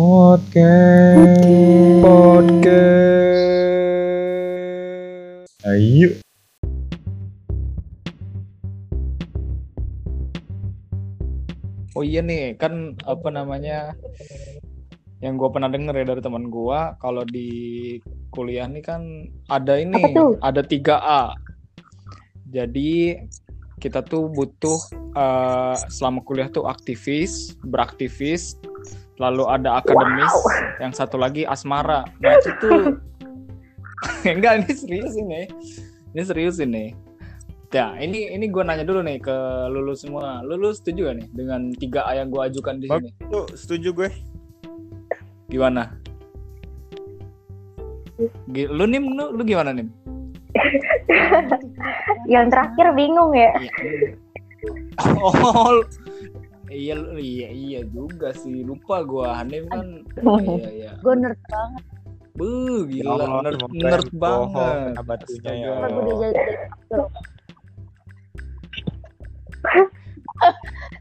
Podcast. Podcast. Ayo. Oh iya nih, kan apa namanya yang gue pernah denger ya dari teman gue, kalau di kuliah nih kan ada ini, ada 3A. Jadi kita tuh butuh eh, selama kuliah tuh aktivis, beraktivis, lalu ada akademis, yang satu lagi asmara. Nah itu tuh enggak ini serius ini, ini serius ini. Ya, ini ini gue nanya dulu nih ke lulu semua. Lulu setuju gak nih dengan 3A yang gue ajukan di sini? Tuh, setuju gue. Gimana? Gi- Lu nim, lu, lu gimana nim? Yang terakhir bingung ya. Iya. Oh, lu- iya iya iya juga sih. Lupa gua. Nim kan iya iya. Gue nerd banget. Buh, Ya gila Allah, nerd, nerd banget. batunya ya. Gue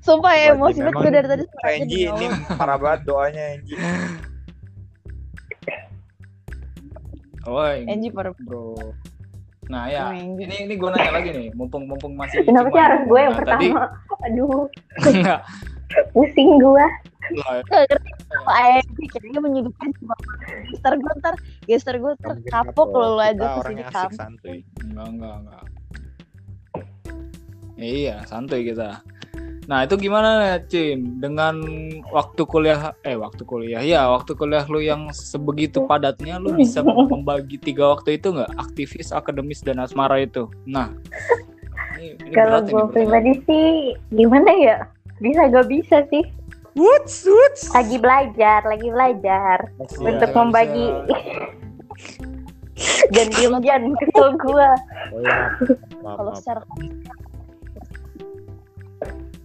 Sumpah ya, emosi banget gue dari tadi Enji di ini parah banget doanya Enji. Oh, Angie parah. bro. Nah ya, ini ini gua nanya lagi nih, mumpung mumpung masih. Kenapa sih harus gue yang Nah, tadi- pertama? Aduh, Enggak. pusing gue. Lah, Gak ngerti apa Angie kayaknya menyudutkan cuma Gester gue ntar, gester gue ntar kapok kapok. lo aja Kita ke sini orangnya asik kampus. santuy. Enggak, enggak, enggak. Iya, santuy kita. Nah, itu gimana Cim? Dengan waktu kuliah eh waktu kuliah. Ya, waktu kuliah lu yang sebegitu padatnya lu bisa membagi tiga waktu itu enggak? Aktivis, akademis dan asmara itu. Nah. Ini, ini Kalau gue pribadi sih gimana ya? Bisa gak bisa sih? Woods, woods. Lagi belajar, lagi belajar. Iya, Untuk nggak membagi dan diem-diem kesel gue. Oh, ya. Maaf, Kalau secara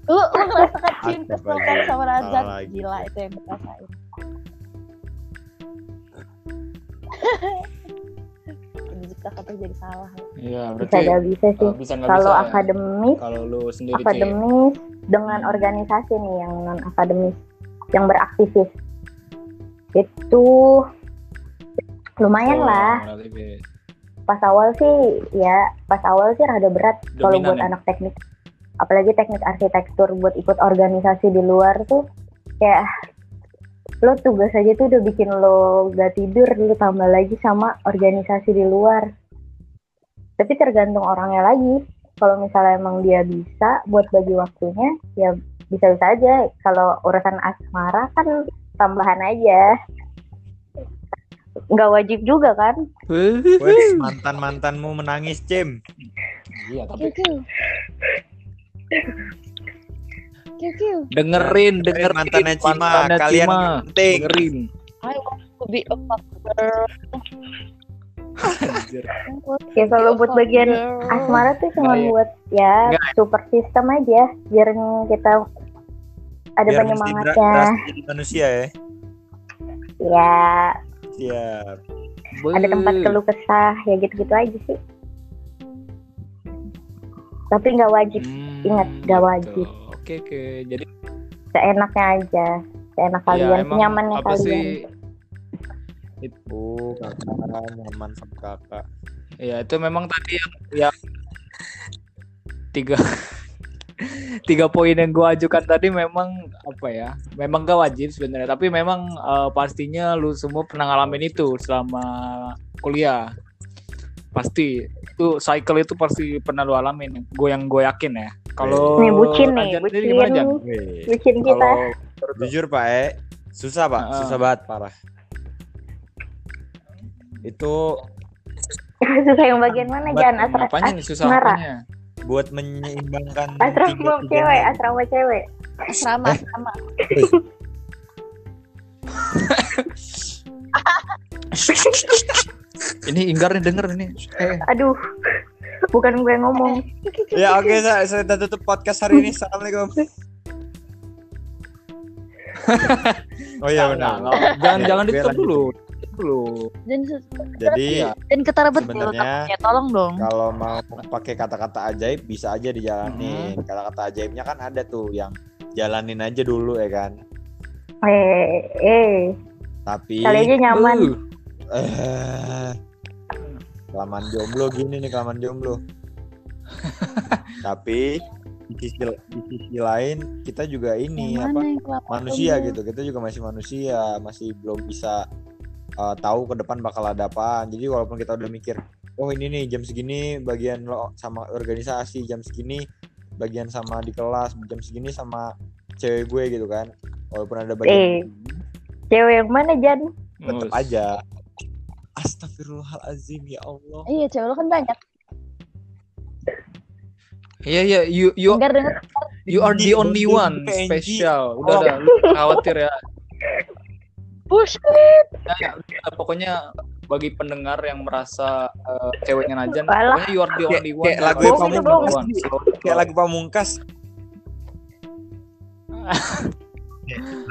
lu lu ngerasa Ada kesel kan sama Razak gila itu yang gue rasain kata jadi salah Iya, bisa berarti gak bisa sih uh, bisa kalau bisa ya? akademis Kalau lu sendiri akademis dengan organisasi nih yang non akademis yang beraktivis itu lumayan Oh, lah relatif. pas awal sih ya pas awal sih rada berat kalau buat ya? anak teknik apalagi teknik arsitektur buat ikut organisasi di luar tuh kayak lo tugas aja tuh udah bikin lo gak tidur lu tambah lagi sama organisasi di luar. Tapi tergantung orangnya lagi. Kalau misalnya emang dia bisa buat bagi waktunya ya bisa-bisa aja. Kalau urusan asmara kan tambahan aja. Nggak wajib juga kan? Wes, mantan-mantanmu menangis, Cim. Iya, tapi Dengerin, dengerin mantannya Cima, mantannya kalian Cima. penting. dengerin. I want to be a fuck girl. Anjir. Ya kalau buat bagian Oh. asmara tuh cuma Nggak, ya. buat ya Nggak. super system aja biar kita ada Biar penyemangatnya. jadi manusia ya. Ya Siap. ada tempat keluh kesah ya gitu-gitu aja sih. Tapi nggak wajib Hmm, Ingat, nggak gitu. Oke oke. Jadi seenaknya aja, seenak ya kalian, emang senyamannya apa kalian. sih? Oh, kakak nyaman sama kakak. Ya itu memang tadi yang, yang tiga tiga poin yang gua ajukan tadi memang apa ya? Memang gak wajib sebenarnya, tapi memang eh, pastinya lu semua pernah ngalamin itu selama kuliah. Pasti itu cycle itu pasti pernah lu alamin. Gue yang gue yakin ya. Kalau Nih bucin nih, bucin? Wih. bucin kita. Kalau Jujur Pak E, susah Pak, Heeh. susah banget parah. Itu Susah yang bagian mana Buat Jan? Asra, apanya nih susah apanya? buat menyeimbangkan Asrama cewek, asrama cewek. Asrama, asrama. Ini Inggar nih denger ini. Eh, Aduh, bukan gue yang ngomong. Ya oke saya saya udah tutup podcast hari ini. Assalamualaikum. oh iya benar. Jangan jangan ditutup lanjut. dulu. Dulu. Dan Jadi dan ketara betul Sebenarnya- ya tolong dong. kalau mau pakai kata-kata ajaib bisa aja dijalanin. Kata-kata ajaibnya kan ada tuh yang jalanin aja dulu ya kan. Eh, eh. Tapi Kali aja nyaman. Uh, kelamaan jomblo gini nih kelamaan jomblo. Tapi di sisi, di sisi lain kita juga ini Yang apa manusia dulu? gitu. Kita juga masih manusia, masih belum bisa uh, tahu ke depan bakal ada apaan. Jadi walaupun kita udah mikir, oh ini nih jam segini bagian lo sama organisasi, jam segini bagian sama di kelas, jam segini sama cewek gue gitu kan. Walaupun ada Eh, bagian cewek yang mana Jan? tetap aja. Astagfirullahalazim ya Allah. Iya, cewek lo kan banyak. Iya iya, you you Dengar dengar. you are the only one special. Udah Oh. udah, lu khawatir ya. Push. Ya, ya, pokoknya bagi pendengar yang merasa eh, ceweknya Najan, pokoknya you are the only one. kayak lagu Pamungkas. Kayak lagu pamungkas.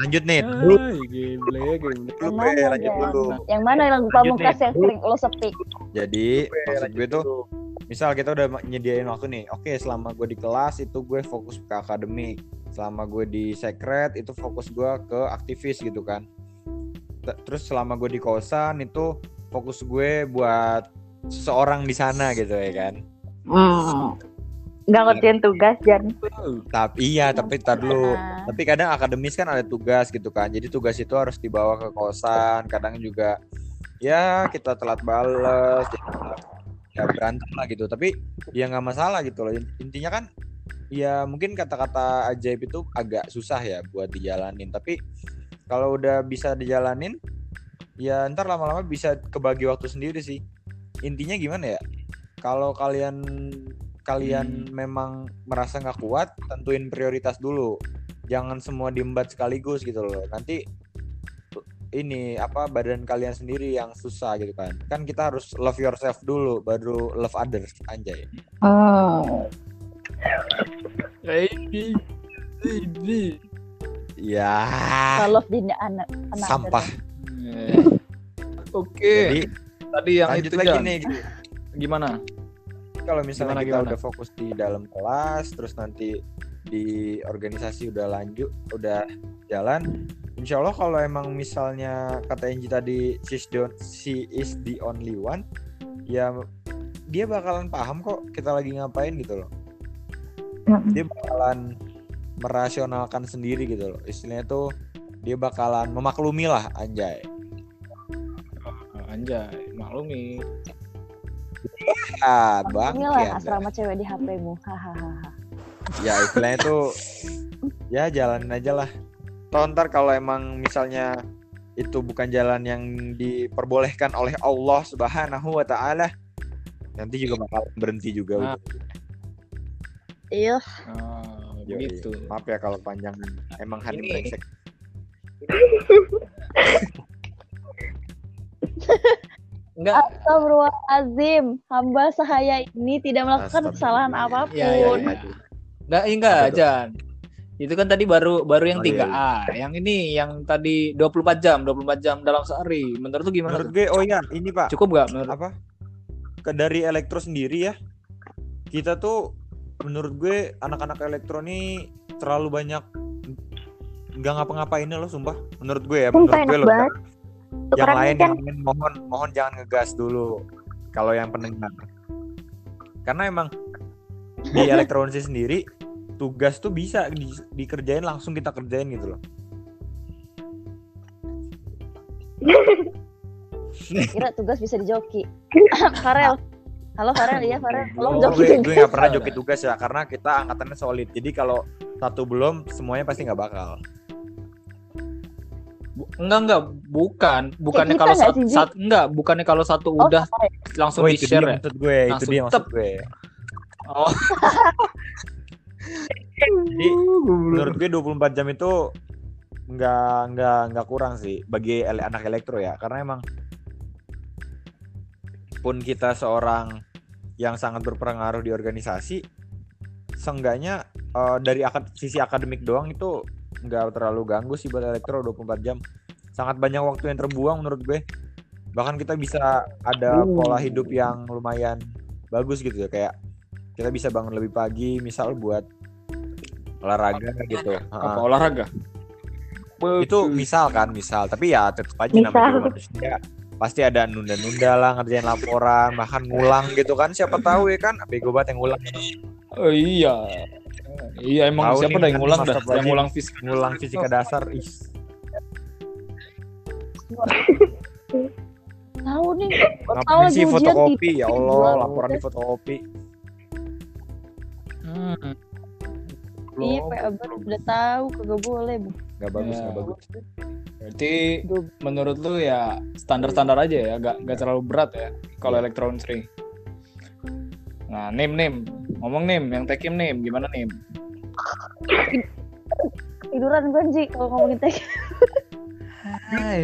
Lanjut nih. Dulu, Yang Pe, mana, lanjut dulu. Yang mana lagu pamungkas yang sering lo sepik? Jadi maksud gue tuh misal kita udah nyediain waktu nih. Oke selama gue di kelas itu gue fokus ke akademik. Selama gue di sekret itu fokus gue ke aktivis gitu kan. Terus selama gue di kosan itu fokus gue buat seseorang di sana gitu ya kan. Hmm. Nggak ngertiin tugas Jan. tapi iya tapi tar dulu. Nah, tapi kadang akademis kan ada tugas gitu kan. Jadi tugas itu harus dibawa ke kosan. Kadang juga ya kita telat bales ya berantem lah gitu. Tapi ya nggak masalah gitu loh. Intinya kan ya mungkin kata-kata ajaib itu agak susah ya buat dijalanin. Tapi kalau udah bisa dijalanin ya ntar lama-lama bisa kebagi waktu sendiri sih. Intinya gimana ya? Kalau kalian kalian memang merasa nggak kuat tentuin prioritas dulu. Jangan semua diembat sekaligus gitu loh. Nanti ini apa badan kalian sendiri yang susah gitu kan. Kan kita harus love yourself dulu baru love others anjay. Hmm. Ini, ini. ya. Kalau di anak anak sampah. Eh, Oke, jadi tadi yang lanjut itu lagi nih. Gimana? Kalau misalnya Gimana, kita gimana? udah fokus di dalam kelas terus nanti di organisasi udah lanjut udah jalan Insya Allah kalau emang misalnya kata Angie tadi she's the, she is the only one ya dia bakalan paham kok kita lagi ngapain gitu loh dia bakalan merasionalkan sendiri gitu loh istilahnya tuh dia bakalan memaklumi lah anjay Anjay, maklumi. Ah bang Inilah asrama cewek di HP-mu. Hahaha. ya istilahnya tuh ya jalanin aja lah Toh ntar kalau emang misalnya itu bukan jalan yang diperbolehkan oleh Allah Subhanahu wa taala nanti juga bakal berhenti juga Nah. Iya. Ah, Yoi. begitu. maaf ya kalau panjang emang hari Ini- brengsek Enggak, Astagfirullahaladzim. Hamba sahaya ini tidak melakukan kesalahan apa pun. Iya, iya, iya. enggak, enggak, Apa tuh? Jan. Itu kan tadi baru baru yang Oh, iya, 3A. Yang ini yang tadi 24 jam, 24 jam dalam sehari. Menurut tuh gimana? menurut gue oh iya ini pak Cukup nggak menurut? apa ke dari elektro sendiri ya kita tuh menurut gue anak-anak elektro ini terlalu banyak nggak ngapa-ngapainnya loh sumpah menurut gue ya menurut Sumpah gue loh banget. Yang lain kan yang lain mohon mohon jangan ngegas dulu kalau yang pendengar. Karena emang di elektronik sendiri tugas tuh bisa di- dikerjain langsung kita kerjain gitu loh. Kira tugas bisa dijoki. Farel. Halo Farel, iya Farel. Tolong joki gue, gue nggak pernah joki tugas ya karena kita angkatannya solid. Jadi kalau satu belum semuanya pasti nggak bakal Enggak enggak, bukan. Bukannya kalau satu sat, enggak, bukannya kalau satu Oh, udah Farel. langsung oh di itu dia share ya. maksud gue itu dia maksud tep. gue Oh. Jadi, menurut gue 24 jam itu nggak nggak nggak kurang sih bagi ele- anak elektro ya karena emang pun kita seorang yang sangat berpengaruh di organisasi seenggaknya eh, dari akad- sisi akademik doang itu nggak terlalu ganggu sih buat elektro 24 jam sangat banyak waktu yang terbuang menurut gue bahkan kita bisa ada Uh. pola hidup yang lumayan bagus gitu ya kayak kita bisa bangun lebih pagi misal buat olahraga gitu Apa Ha-ha. olahraga? itu misal kan misal tapi ya tetap aja Misal. namanya manusia pasti ada nunda-nunda lah ngerjain laporan bahkan ngulang gitu kan siapa tahu ya kan bego banget yang ngulang Oh, iya. Iya emang Tahu siapa dah yang nanti ngulang dah? Yang ngulang fisika. ngulang fisika dasar ih Tahu nih. Tahu ngapain lagi sih fotokopi ya Allah laporan di fotokopi Hmm. Iya. PA udah tahu kagak boleh. Bu. nggak bagus Ya. nggak bagus Berarti menurut lu ya standar-standar aja ya, gak, gak terlalu berat ya kalau elektronstri. Nah, Nim, Nim. Ngomong Nim, yang tekim Nim, gimana Nim? Tiduran gue Ji kalau ngomongin tek.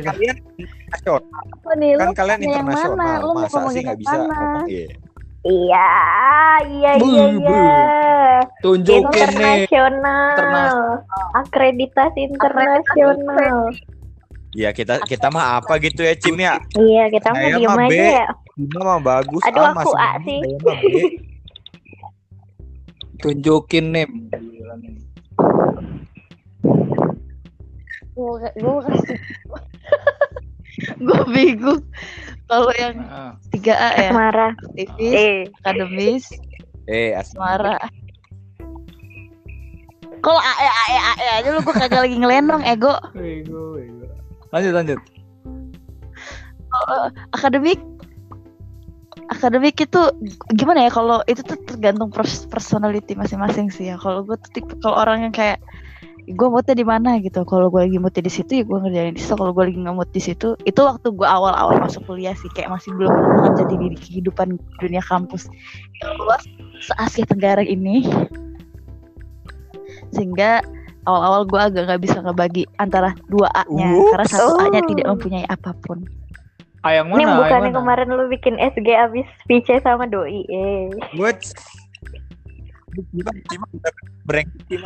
kalian internasional Apa nih lu? kan kalian mana? internasional Lu mau masa sih ngomongin nggak bisa ngomong iya Iya, iya, iya, bu. iya. Tunjukin nih. Internasional. Interna- Akreditasi internasional. Iya kita kita mah apa gitu ya Cim ya Iya, kita mau Saya diem mah B. aja ya. Mah bagus Aduh, ah, aku A sih. mah. Tunjukin Nim. Gue gue kasih. gue bingung. Kalau yang Ah, 3A ya, Marah. aktivis, Eh, akademis, eh Asmara. Kalau AE AE AE aja lu gue kagak lagi ngelenong ego. bego, bego. Lanjut, lanjut. Akademik akademik itu gimana ya kalau itu tuh tergantung pers- personality masing-masing sih ya. Kalau gue tuh tipe kalau orang yang kayak gue moodnya di mana gitu. Kalau gue lagi moodnya di situ ya gue ngerjain di situ. Kalau gue lagi nggak mood di situ, itu waktu gue awal-awal masuk kuliah sih kayak masih belum jati diri kehidupan dunia kampus yang luas se Asia Tenggara ini. Sehingga awal-awal gue agak nggak bisa ngebagi antara dua A-nya Ups. karena satu A-nya Oh. tidak mempunyai apa pun. Ah, yang ini mana? Yang bukannya mana? kemarin lu bikin SG abis PC sama doi. Eh. What? Bukan.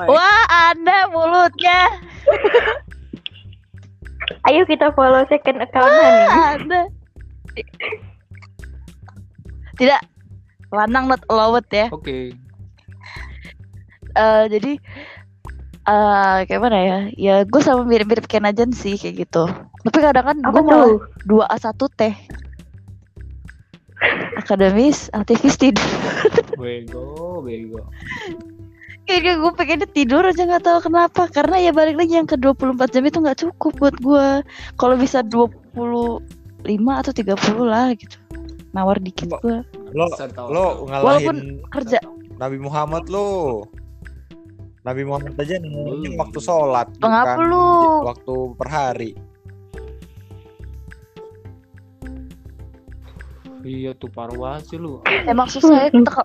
Wah, Anda mulutnya. Ayo kita follow second account nih. Anda. Tidak. Lanang not allowed ya. Oke. Eh, jadi eh kayak mana ya? Ya gue sama mirip-mirip Ken Ajan sih kayak gitu. Tapi kadang kan gue malah tuh? dua A satu T. Akademis, aktivis tidur. Bego, bego. Kayaknya gue pengennya tidur aja nggak tahu kenapa. Karena ya balik lagi yang ke 24 jam itu nggak cukup buat gue. Kalau bisa 25 atau 30 lah gitu. Nawar dikit gue. Lo lo ngalahin kerja. Nabi Muhammad lo. Nabi Muhammad aja nih Hmm. waktu sholat Ngapa bukan lu? di- waktu per hari. Iya tuh banget sih lu. Emang susah ya kita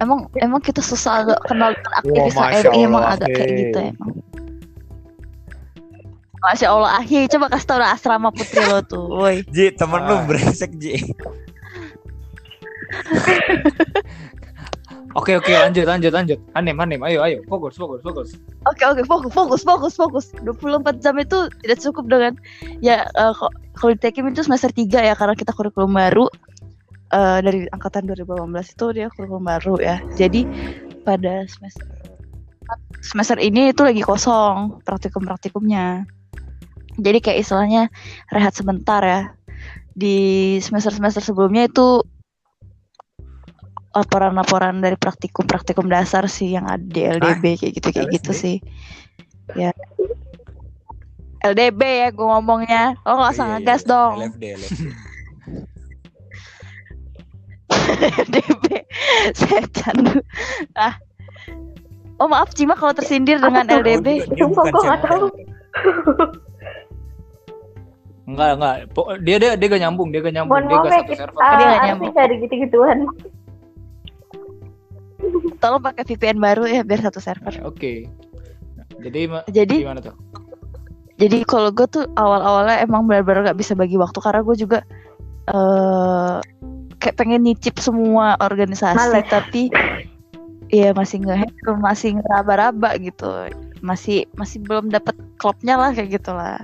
emang emang kita susah agak kenal dengan aktivis Wah, HMI emang agak kayak gitu emang. Masya Allah Ahi, coba kasih tau lah asrama putri lo tuh, woi. Ji, temen lu Ah. brengsek Ji. Oke oke lanjut lanjut lanjut. Anim anim ayo ayo fokus fokus fokus. Oke oke fokus fokus fokus fokus. 24 jam itu tidak cukup dengan ya ko- kalau di Tekim itu semester 3 ya karena kita kurikulum baru eh, dari angkatan 2018 itu dia kurikulum baru ya. Jadi pada semester semester ini itu lagi kosong praktikum-praktikumnya. Jadi kayak istilahnya rehat sebentar ya. Di semester-semester sebelumnya itu laporan-laporan dari praktikum-praktikum dasar sih yang ada di LDB kayak gitu kayak gitu LSD? sih. Ya. LDB ya gue ngomongnya. Lo nggak usah Iya, iya, ngegas iya. dong. LFD, LFD. LDB. Saya candu. Ah. Oh maaf Cima kalau tersindir dengan? LDB. Sumpah nggak siapa. tahu. Enggak enggak. Dia dia dia gak nyambung dia gak nyambung Mohon dia gak ya satu kita server. Dia harus nyambung. cari gitu-gituan. Tolong pakai VPN baru ya biar satu server. Oke. Jadi ma- Jadi gimana tuh? jadi kalau gue tuh awal-awalnya emang benar-benar gak bisa bagi waktu karena gue juga eh kayak pengen nyicip semua organisasi Males. tapi ya masih nggak masih ngeraba-raba gitu masih masih belum dapat klubnya lah kayak gitulah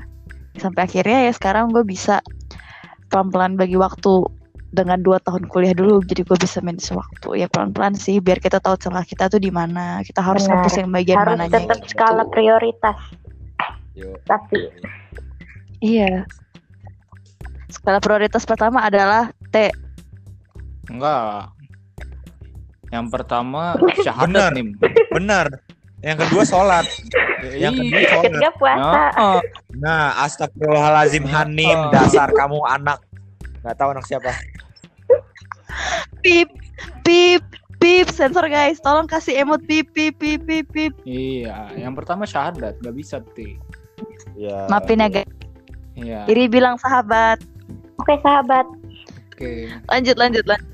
sampai akhirnya ya sekarang gue bisa pelan-pelan bagi waktu dengan dua tahun kuliah dulu jadi gue bisa manage waktu ya pelan-pelan sih biar kita tahu celah kita tuh di mana kita harus Benar. ngapusin bagian harus mananya tetap gitu. skala prioritas. Yuk. Tapi Iya. Skala prioritas pertama adalah T. Enggak. Yang pertama syahadat nih. Benar. Yang kedua sholat. Yang kedua sholat. ketiga puasa. Ah, Nah, astagfirullahalazim Hanim, Oh. dasar kamu anak. Nggak tahu anak siapa. Pip, pip, pip. Sensor guys, tolong kasih emot pip, pip, pip, pip, pip. iya, yang pertama syahadat, gak bisa ti. Ya. Maafin ya guys. Iya. Iri bilang sahabat. Oke sahabat. Oke, Lanjut, lanjut, lanjut.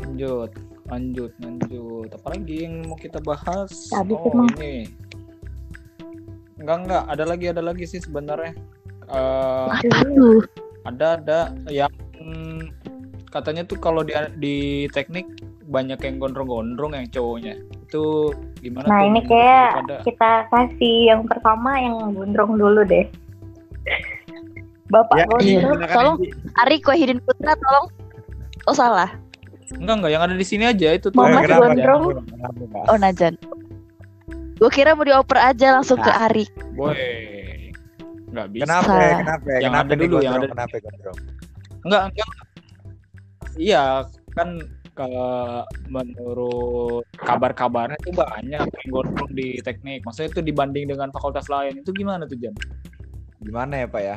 lanjut, lanjut, lanjut. Apalagi yang mau kita bahas? Habis oh emang. ini. Enggak enggak, ada lagi ada lagi sih sebenarnya. Eh, Aduh. ada ada yang katanya tuh kalau di di teknik banyak yang gondrong-gondrong yang cowoknya. Itu gimana Nah tuh ini kayak pada? kita kasih yang pertama yang gondrong dulu deh. Bapak Ya, gondrong. silakan, tolong. Indi. Ari Hidin Putra tolong. Oh salah. Enggak enggak yang ada di sini aja itu tuh. Kenapa? gondrong? Oh Najan. Gue kira mau dioper aja langsung ke Nah. Ari. Boy. Enggak bisa. Kenapa? Ya? Kenapa? ya? Yang Kenapa ada dulu, yang gondrong? ada- Kenapa gondrong? Enggak, enggak. Iya, kan ke menurut kabar-kabarnya itu banyak yang gondrong di teknik. Maksudnya itu dibanding dengan fakultas lain. Itu gimana tuh, Jan? Gimana ya, Pak ya?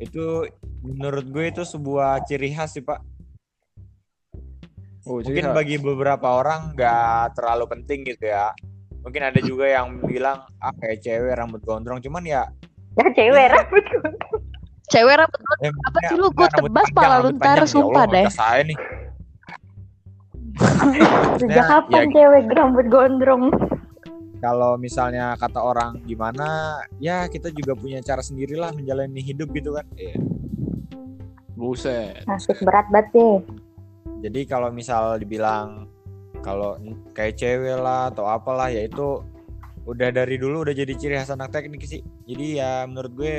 Itu menurut gue itu sebuah ciri khas sih, Pak. Oh, Mungkin bagi beberapa orang nggak terlalu penting gitu ya. Mungkin ada juga yang bilang ah kayak cewek rambut gondrong, cuman ya Nah cewek rambut Cewek rambut gondrong. eh, Apa sih lu? rambut tebas pala lu ntar. Ya sumpah Allah, deh. saya nih. Sejak Ya, kapan ya. cewek rambut gondrong? Kalau misalnya kata orang gimana, ya kita juga punya cara sendirilah menjalani hidup gitu kan. Buset. Nasib berat banget sih. Jadi kalau misal dibilang kalau kayak cewek lah atau apalah ya itu udah dari dulu udah jadi ciri khas anak teknik sih. Jadi ya menurut gue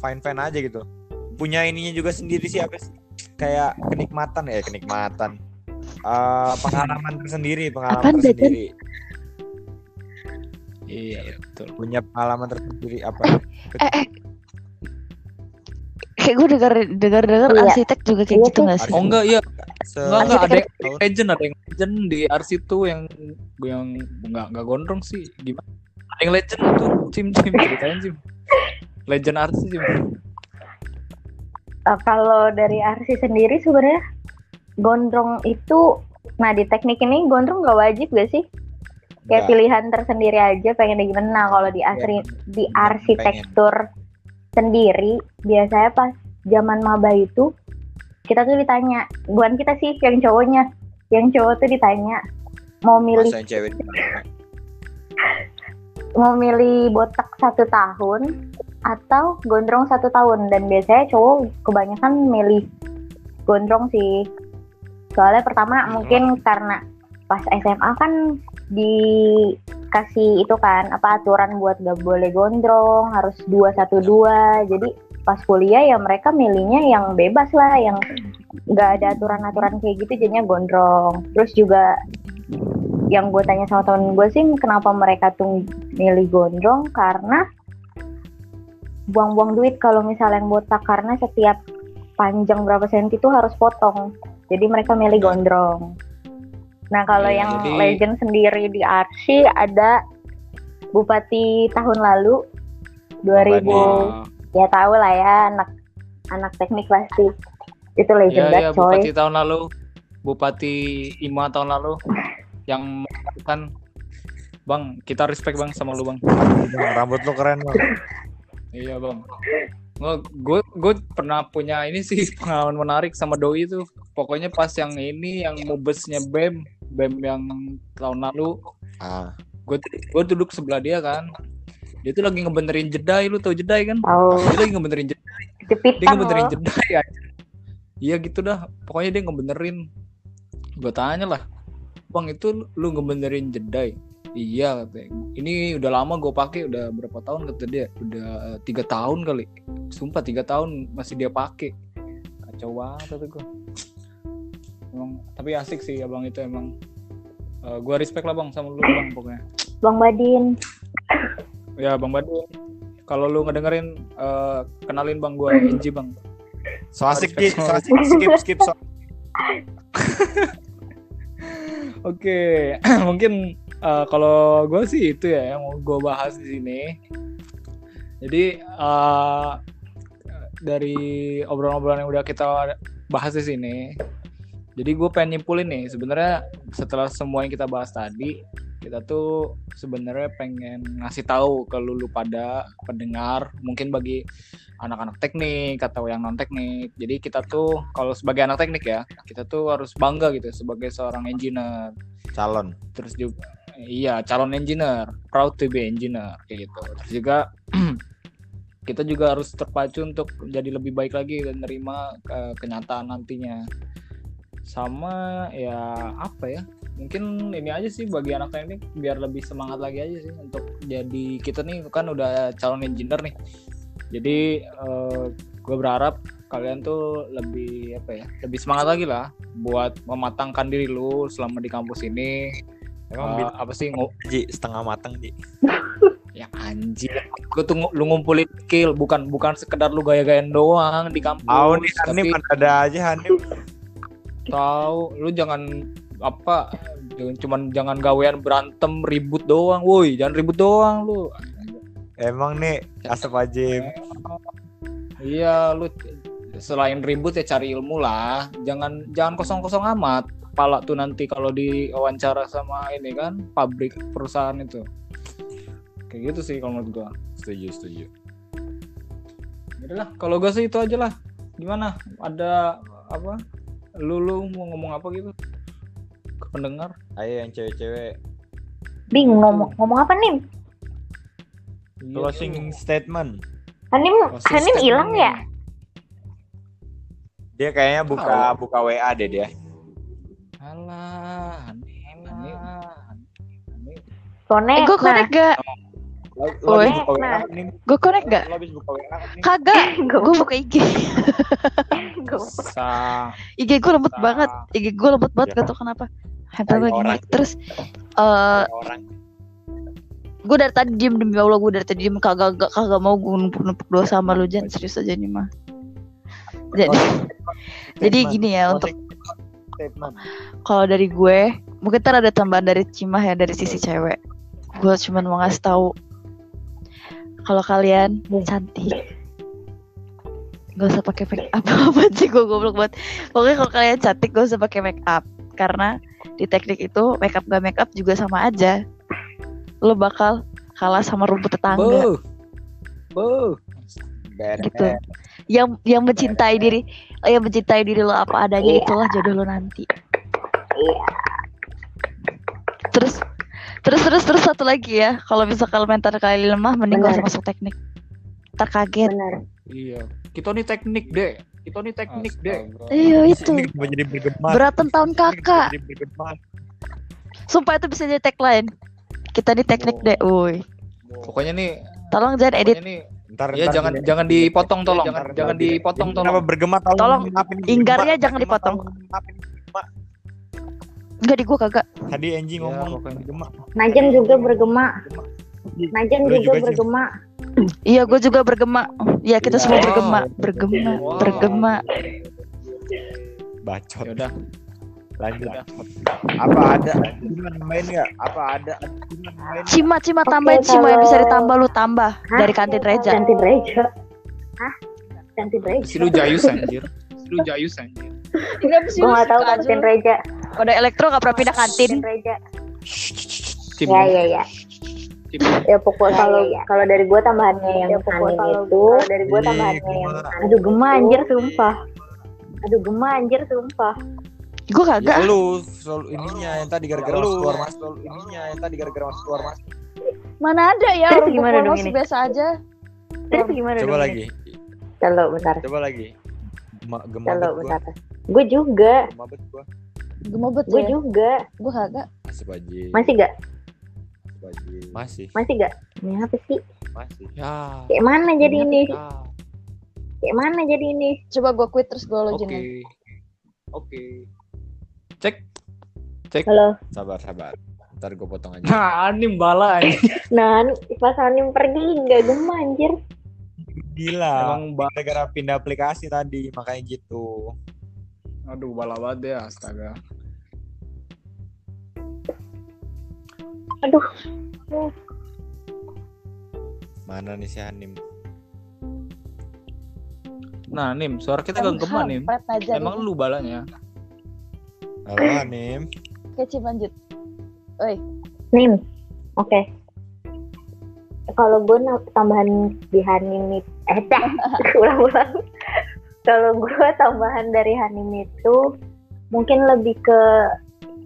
fine fine aja gitu. Punya ininya juga sendiri sih apa sih? Kayak kenikmatan ya kenikmatan. Eh, pengalaman tersendiri, pengalaman Apaan, tersendiri. Iya, betul. Punya pengalaman tersendiri apa? Eh, eh. Kayak gue dengar dengar dengar Iya. arsitek juga kayak Iya gitu sih. gak sih? Oh enggak, iya. Se- Enggak, enggak ada yang legend, ada yang legend di RC tuh yang yang enggak enggak gondrong sih. Gimana? Ada yang legend tuh, Cim Cim ceritain Cim. Legend RC Cim. Eh, kalau dari Arsi sendiri sebenarnya gondrong itu, nah di teknik ini gondrong nggak wajib gak sih? Kayak Nggak. pilihan tersendiri aja pengen gimana. Nah, kalau di asri di pengen. arsitektur sendiri biasanya pas zaman maba itu kita tuh ditanya, bukan kita sih yang cowoknya, yang cowok tuh ditanya mau milih mau milih botak satu tahun atau gondrong satu tahun. Dan biasanya cowok kebanyakan milih gondrong sih. Soalnya pertama Hmm. mungkin karena pas SMA kan dikasih itu kan apa aturan buat gak boleh gondrong harus dua satu dua. Jadi pas kuliah ya mereka milihnya yang bebas lah yang nggak ada aturan-aturan kayak gitu jadinya gondrong. Terus juga yang gue tanya sama temen gue sih kenapa mereka tuh milih gondrong? Karena buang-buang duit kalau misalnya yang botak karena setiap panjang berapa senti itu harus potong jadi mereka milih gondrong nah kalau Iya, yang jadi- legend sendiri di Arsi ada Bupati tahun lalu 2000 Wah. ya tahu lah ya anak anak teknik pasti itu legend iya, banget coy Bupati tahun lalu. Bupati Ima tahun lalu yang kan Bang, kita respect Bang sama lu Bang. Bang, rambut lu keren bang. Iya bang. Gue gue pernah punya ini sih pengalaman menarik sama Doi itu. Pokoknya pas yang ini yang mubesnya Bem, Bem yang tahun lalu, Ah, gue gue duduk sebelah dia kan. Dia tuh lagi ngebenerin jedai, lu tau jedai kan? tahu Dia lagi ngebenerin jedai, dia jepitan ngebenerin loh jedai ya. Iya gitu dah. Pokoknya dia ngebenerin. Gue tanya lah, bang itu lu ngebenerin jedai? Iya katanya. Ini udah lama gue pakai udah berapa tahun kata dia? Udah eh, tiga tahun kali. Sumpah tiga tahun masih dia pakai. Kacau banget kata gue. Emang tapi asik sih abang itu emang. Eh, gua respect lah bang sama lu bang pokoknya. Bang Badin Ya bang Badun. kalau lu ngedengerin eh, kenalin bang gue Enji bang. So asik Ji, so asik skip skip so. Oke, mungkin eh, kalau gue sih itu ya yang mau gue bahas di sini. Jadi eh, dari obrolan-obrolan yang udah kita bahas di sini, jadi gue pengen nyimpulin nih sebenarnya setelah semua yang kita bahas tadi, kita tuh sebenarnya pengen ngasih tahu ke lulu pada pendengar, mungkin bagi anak-anak teknik atau yang non teknik. Jadi kita tuh kalau sebagai anak teknik ya, kita tuh harus bangga gitu sebagai seorang engineer Calon. terus juga iya calon engineer proud to be engineer kayak gitu. Terus juga kita juga harus terpacu untuk jadi lebih baik lagi dan nerima eh, kenyataan nantinya. Sama ya apa ya mungkin ini aja sih bagi anak teknik biar lebih semangat lagi aja sih untuk jadi kita nih kan udah calon engineer nih. Jadi gue berharap kalian tuh lebih apa ya lebih semangat lagi lah buat mematangkan diri lu selama di kampus ini Emang bit apa sih? Ngo- Ji setengah matang Ji. ya anjir. Gue tuh ngu- lu ngumpulin skill bukan bukan sekedar lu gaya-gayan doang di kampus Tahu nih tapi Hanif ada aja Hanif. tahu lu jangan apa jangan cuman jangan gawean berantem ribut doang woi. Jangan ribut doang lu. Emang nih asap aja. iya lu selain ribut ya cari ilmu lah. Jangan jangan kosong-kosong amat kepala tuh nanti kalau diwawancara sama ini kan pabrik perusahaan itu kayak gitu sih kalau menurut gua Setuju setuju. Yaudah lah, kalau gue sih itu aja lah. Gimana? Ada apa? Lu, lu mau ngomong apa gitu? Ke pendengar? Ayo yang cewek-cewek Bingung ngomong ngomong apa nih? Iya, closing tuh. statement. Hanim Closing Hanim hilang ya? Dia kayaknya buka buka WA deh dia. Alah, aneh lah. Aneh. Connect. Eh, gue nah. connect gak? Lo, habis buka WA nah. nih. Gue connect gak? Lo habis buka WA nih. Kagak. Gak Gue buka IG. IG gue lembut banget. IG gue lembut banget gak tau kenapa. Hampir lagi naik. Terus eh gue dari tadi diem demi Allah gue dari tadi diem kagak kagak, kagak mau gue numpuk numpuk doa sama lu jangan serius aja nih mah. Jadi jadi gini ya untuk statement. kalau dari gue mungkin ntar ada tambahan dari Cimah ya dari sisi cewek gue cuman mau ngasih tahu kalau kalian cantik gak usah pakai make up apa sih gue goblok banget pokoknya kalau kalian cantik gak usah pakai make up karena di teknik itu make up gak make up juga sama aja lo bakal kalah sama rumput tetangga gitu yang yang mencintai diri yang mencintai diri lo apa adanya Iya. itulah jodoh lo nanti. Terus terus terus terus satu lagi ya. Kalau misalkan mental kalian lemah mending gak usah masuk teknik. Terkaget Benar. Iya. Kita nih teknik, Dek. Kita nih teknik, Dek. iya Ini itu. kenapa jadi bergema? beratan tahun kakak. sumpah itu bisa jadi tagline. Kita di teknik deh woi. Pokoknya nih, tolong jangan edit. pokoknya nih Ntar, ya ntar jangan gini. jangan dipotong tolong. Jangan, Jangan dipotong tolong. Kenapa bergema tolong? Tolong, inggarnya jangan dipotong. enggak di gua kagak Tadi Angie Ya, ngomong pokoknya. bergema. Najem juga bergema. Najem Lu juga juga, bergema. iya gue juga bergema ya kita Iya. semua bergema bergema Wow. bergema Bacot. Ya udah. Lanjut. Udah. Apa ada? Main nggak? Apa ada? Cima cima tambahin cima yang bisa ditambah lu tambah Hah? dari kantin reja Cantik Reja. Hah? Cantik Reja. Si lu jayus anjir. Si lu jayus anjir. Gue gak tahu kantin Reja. Pada elektro gak pernah pindah kantin. Kantin Reja. Tim. Ya ya ya. Tim. Ya pokok kalau kalau dari gue tambahannya yang anim itu. Kalau dari gue tambahannya yang aduh gema anjir sumpah. Aduh gema anjir sumpah. Gue Ya kagak. lu selalu ininya yang tadi gara-gara masuk keluar masuk selalu ininya yang tadi gara-gara masuk keluar masuk. Mana ada ya Terus orang gimana dong ini? biasa aja. Terus gimana Coba dong lagi. ini? Coba bentar. Coba lagi. Gema gema Coba bet gua. bentar. Gue juga. Gema bet gua. Gemobet Gue ya. juga. Gue kagak. Masih aja. Masih gak? Masih. Masih gak? Ini apa sih? Masih. Ya. Kayak mana jadi ini? Ya. Kayak mana jadi ini? Coba gue quit terus gue Oke. login. lagi. Oke. Cek. Cek. Halo. Sabar, sabar. Ntar gue potong aja. Nah, anim bala anjing. Nah, pas Anim pergi nggak gema anjir. Gila. Emang ba- gara-gara pindah aplikasi tadi makanya gitu. Aduh, bala banget ya, astaga. Aduh, Mana nih si Hanim? Nah, Nim, suara kita gak Nim. Emang lu balanya? Halo Hanim. Kecil lanjut. Nim. Oke. Kalau gue tambahan di Hanim itu, eh ulang-ulang. Kalau gue tambahan dari Hanim itu mungkin lebih ke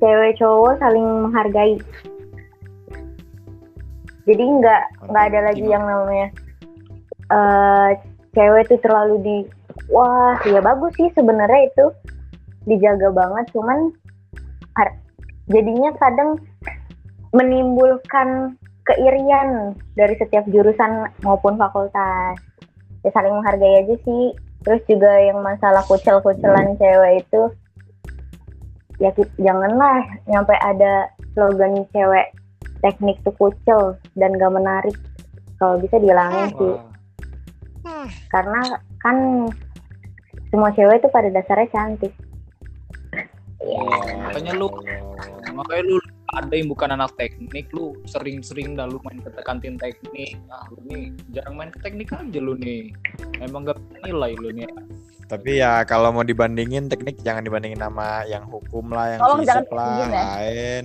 cewek cowok saling menghargai. Jadi nggak nggak ada lagi Gimana? yang namanya eh cewek tuh terlalu di wah ya bagus sih sebenarnya itu dijaga banget cuman jadinya kadang menimbulkan keirian dari setiap jurusan maupun fakultas. Ya saling menghargai aja sih. Terus juga yang masalah kucel-kucelan cewek itu ya janganlah nyampe ada slogan cewek teknik tuh kucel dan gak menarik. Kalau bisa dihilangin sih. Wah, karena kan semua cewek itu pada dasarnya cantik Makanya lu makanya lu ada yang bukan anak teknik lu sering-sering dah lu main ke kantin teknik ah lu nih jarang main ke teknik aja lu nih emang gak nilai lu nih Tapi ya kalau mau dibandingin teknik jangan dibandingin sama yang hukum lah, yang Tolong fisik jangan lah, ya. lain.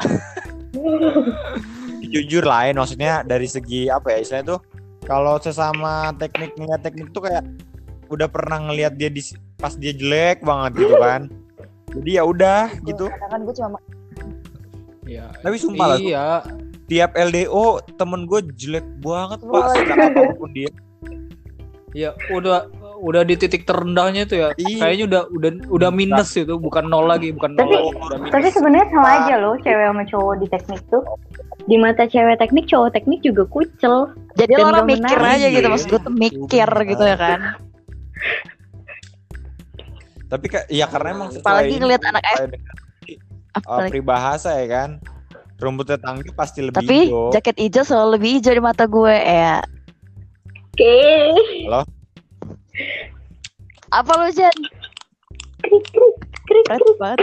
Jujur lain maksudnya dari segi apa ya istilahnya tuh kalau sesama teknik ngeliat teknik tuh kayak udah pernah ngelihat dia di pas dia jelek banget gitu kan. Jadi ya udah gitu. Kan gue cuma ya Tapi sumpah lah, iya. tiap LDO temen gue jelek banget pak, sejak apa pun dia. ya udah udah di titik terendahnya tuh ya. Iya. kayaknya udah udah udah minus itu bukan nol lagi bukan nol Tapi- lagi. Udah minus. tapi sebenarnya sama aja loh cewek sama cowok di teknik tuh. Di mata cewek teknik cowok teknik juga kucel. Jadi Dan lo orang mikir aja gitu maksud gue tuh mikir gitu ya kan. Tapi ya karena emang Apalagi ini, ngeliat anak dengan, uh, apalagi peribahasa ya kan. Rumput tetangga pasti lebih tapi hijau. jaket hijau selalu lebih hijau di mata gue ya. oke Apa lu Jen? krik krik krik krik banget.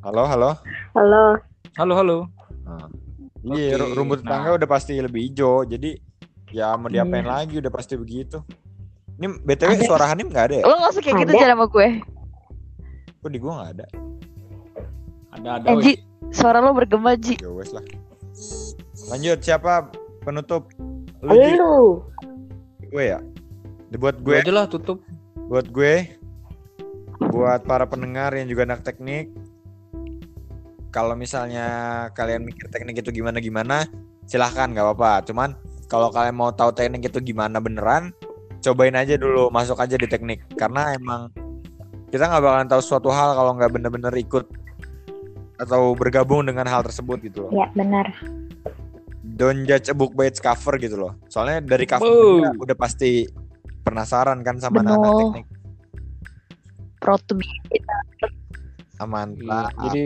Halo, halo. halo halo halo Iya, Oke, ru- rumput tetangga nah. udah pasti lebih hijau. Jadi ya mau diapain Iya. lagi udah pasti begitu. Ini BTW Ada. suara Hanim nggak ada ya? Lo gak usah kayak gitu. Jen sama gue. Kok di gua nggak ada? ada ada Eh. Ji, suara lo bergema Ji. Ya wes lah. Lanjut siapa penutup? Lu Ji? lu gue ya. Buat gue gue, aja lah tutup buat gue, buat para pendengar yang juga anak teknik. Kalau misalnya kalian mikir teknik itu gimana gimana, silahkan nggak apa-apa. Cuman kalau kalian mau tahu teknik itu gimana beneran, cobain aja dulu, masuk aja di teknik. Karena emang kita nggak bakalan tahu suatu hal kalau nggak bener-bener ikut atau bergabung dengan hal tersebut gitu loh. ya benar Don't judge a book by its cover gitu loh. Soalnya dari cover juga udah pasti penasaran kan sama anak teknik. Proud to be. Aman. Iya, jadi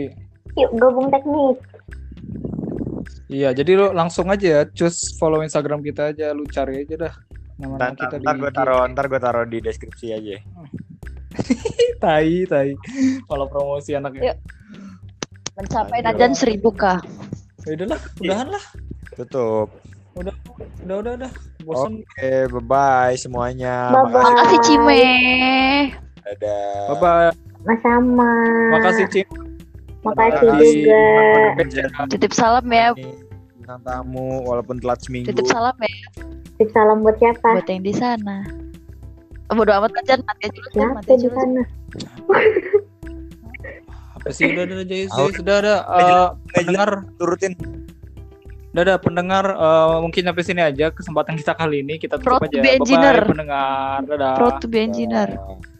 yuk gabung teknik iya jadi lo langsung aja ya choose follow instagram kita aja lu cari aja dah nama Ntar, kita ntar gue taruh ntar gue taruh di deskripsi aja. tai tai kalau promosi anaknya Yuk. Mencapai najan seribu kah? ya udahlah udahan lah Tutup. udah udah udah bosan Oke, bye bye semuanya. Bye-bye. Makasih. Makasih Cime. Dadah. bye bye sama makasih Cim makasih juga Titip salam ya. bintang tamu walaupun telat seminggu. Titip salam ya tip salam buat siapa? Buat yang di sana. Oh, Bodo amat aja mati aja dulu mati aja di sana? Apa sih? Udah udah Jais Oh. Jais udah ada eh, pendengar. Turutin. udah ada pendengar eh, mungkin sampai sini aja kesempatan kita kali ini. Kita tutup to aja. be bye engineer. bye pendengar. Dadah. Proud to be engineer. Dah.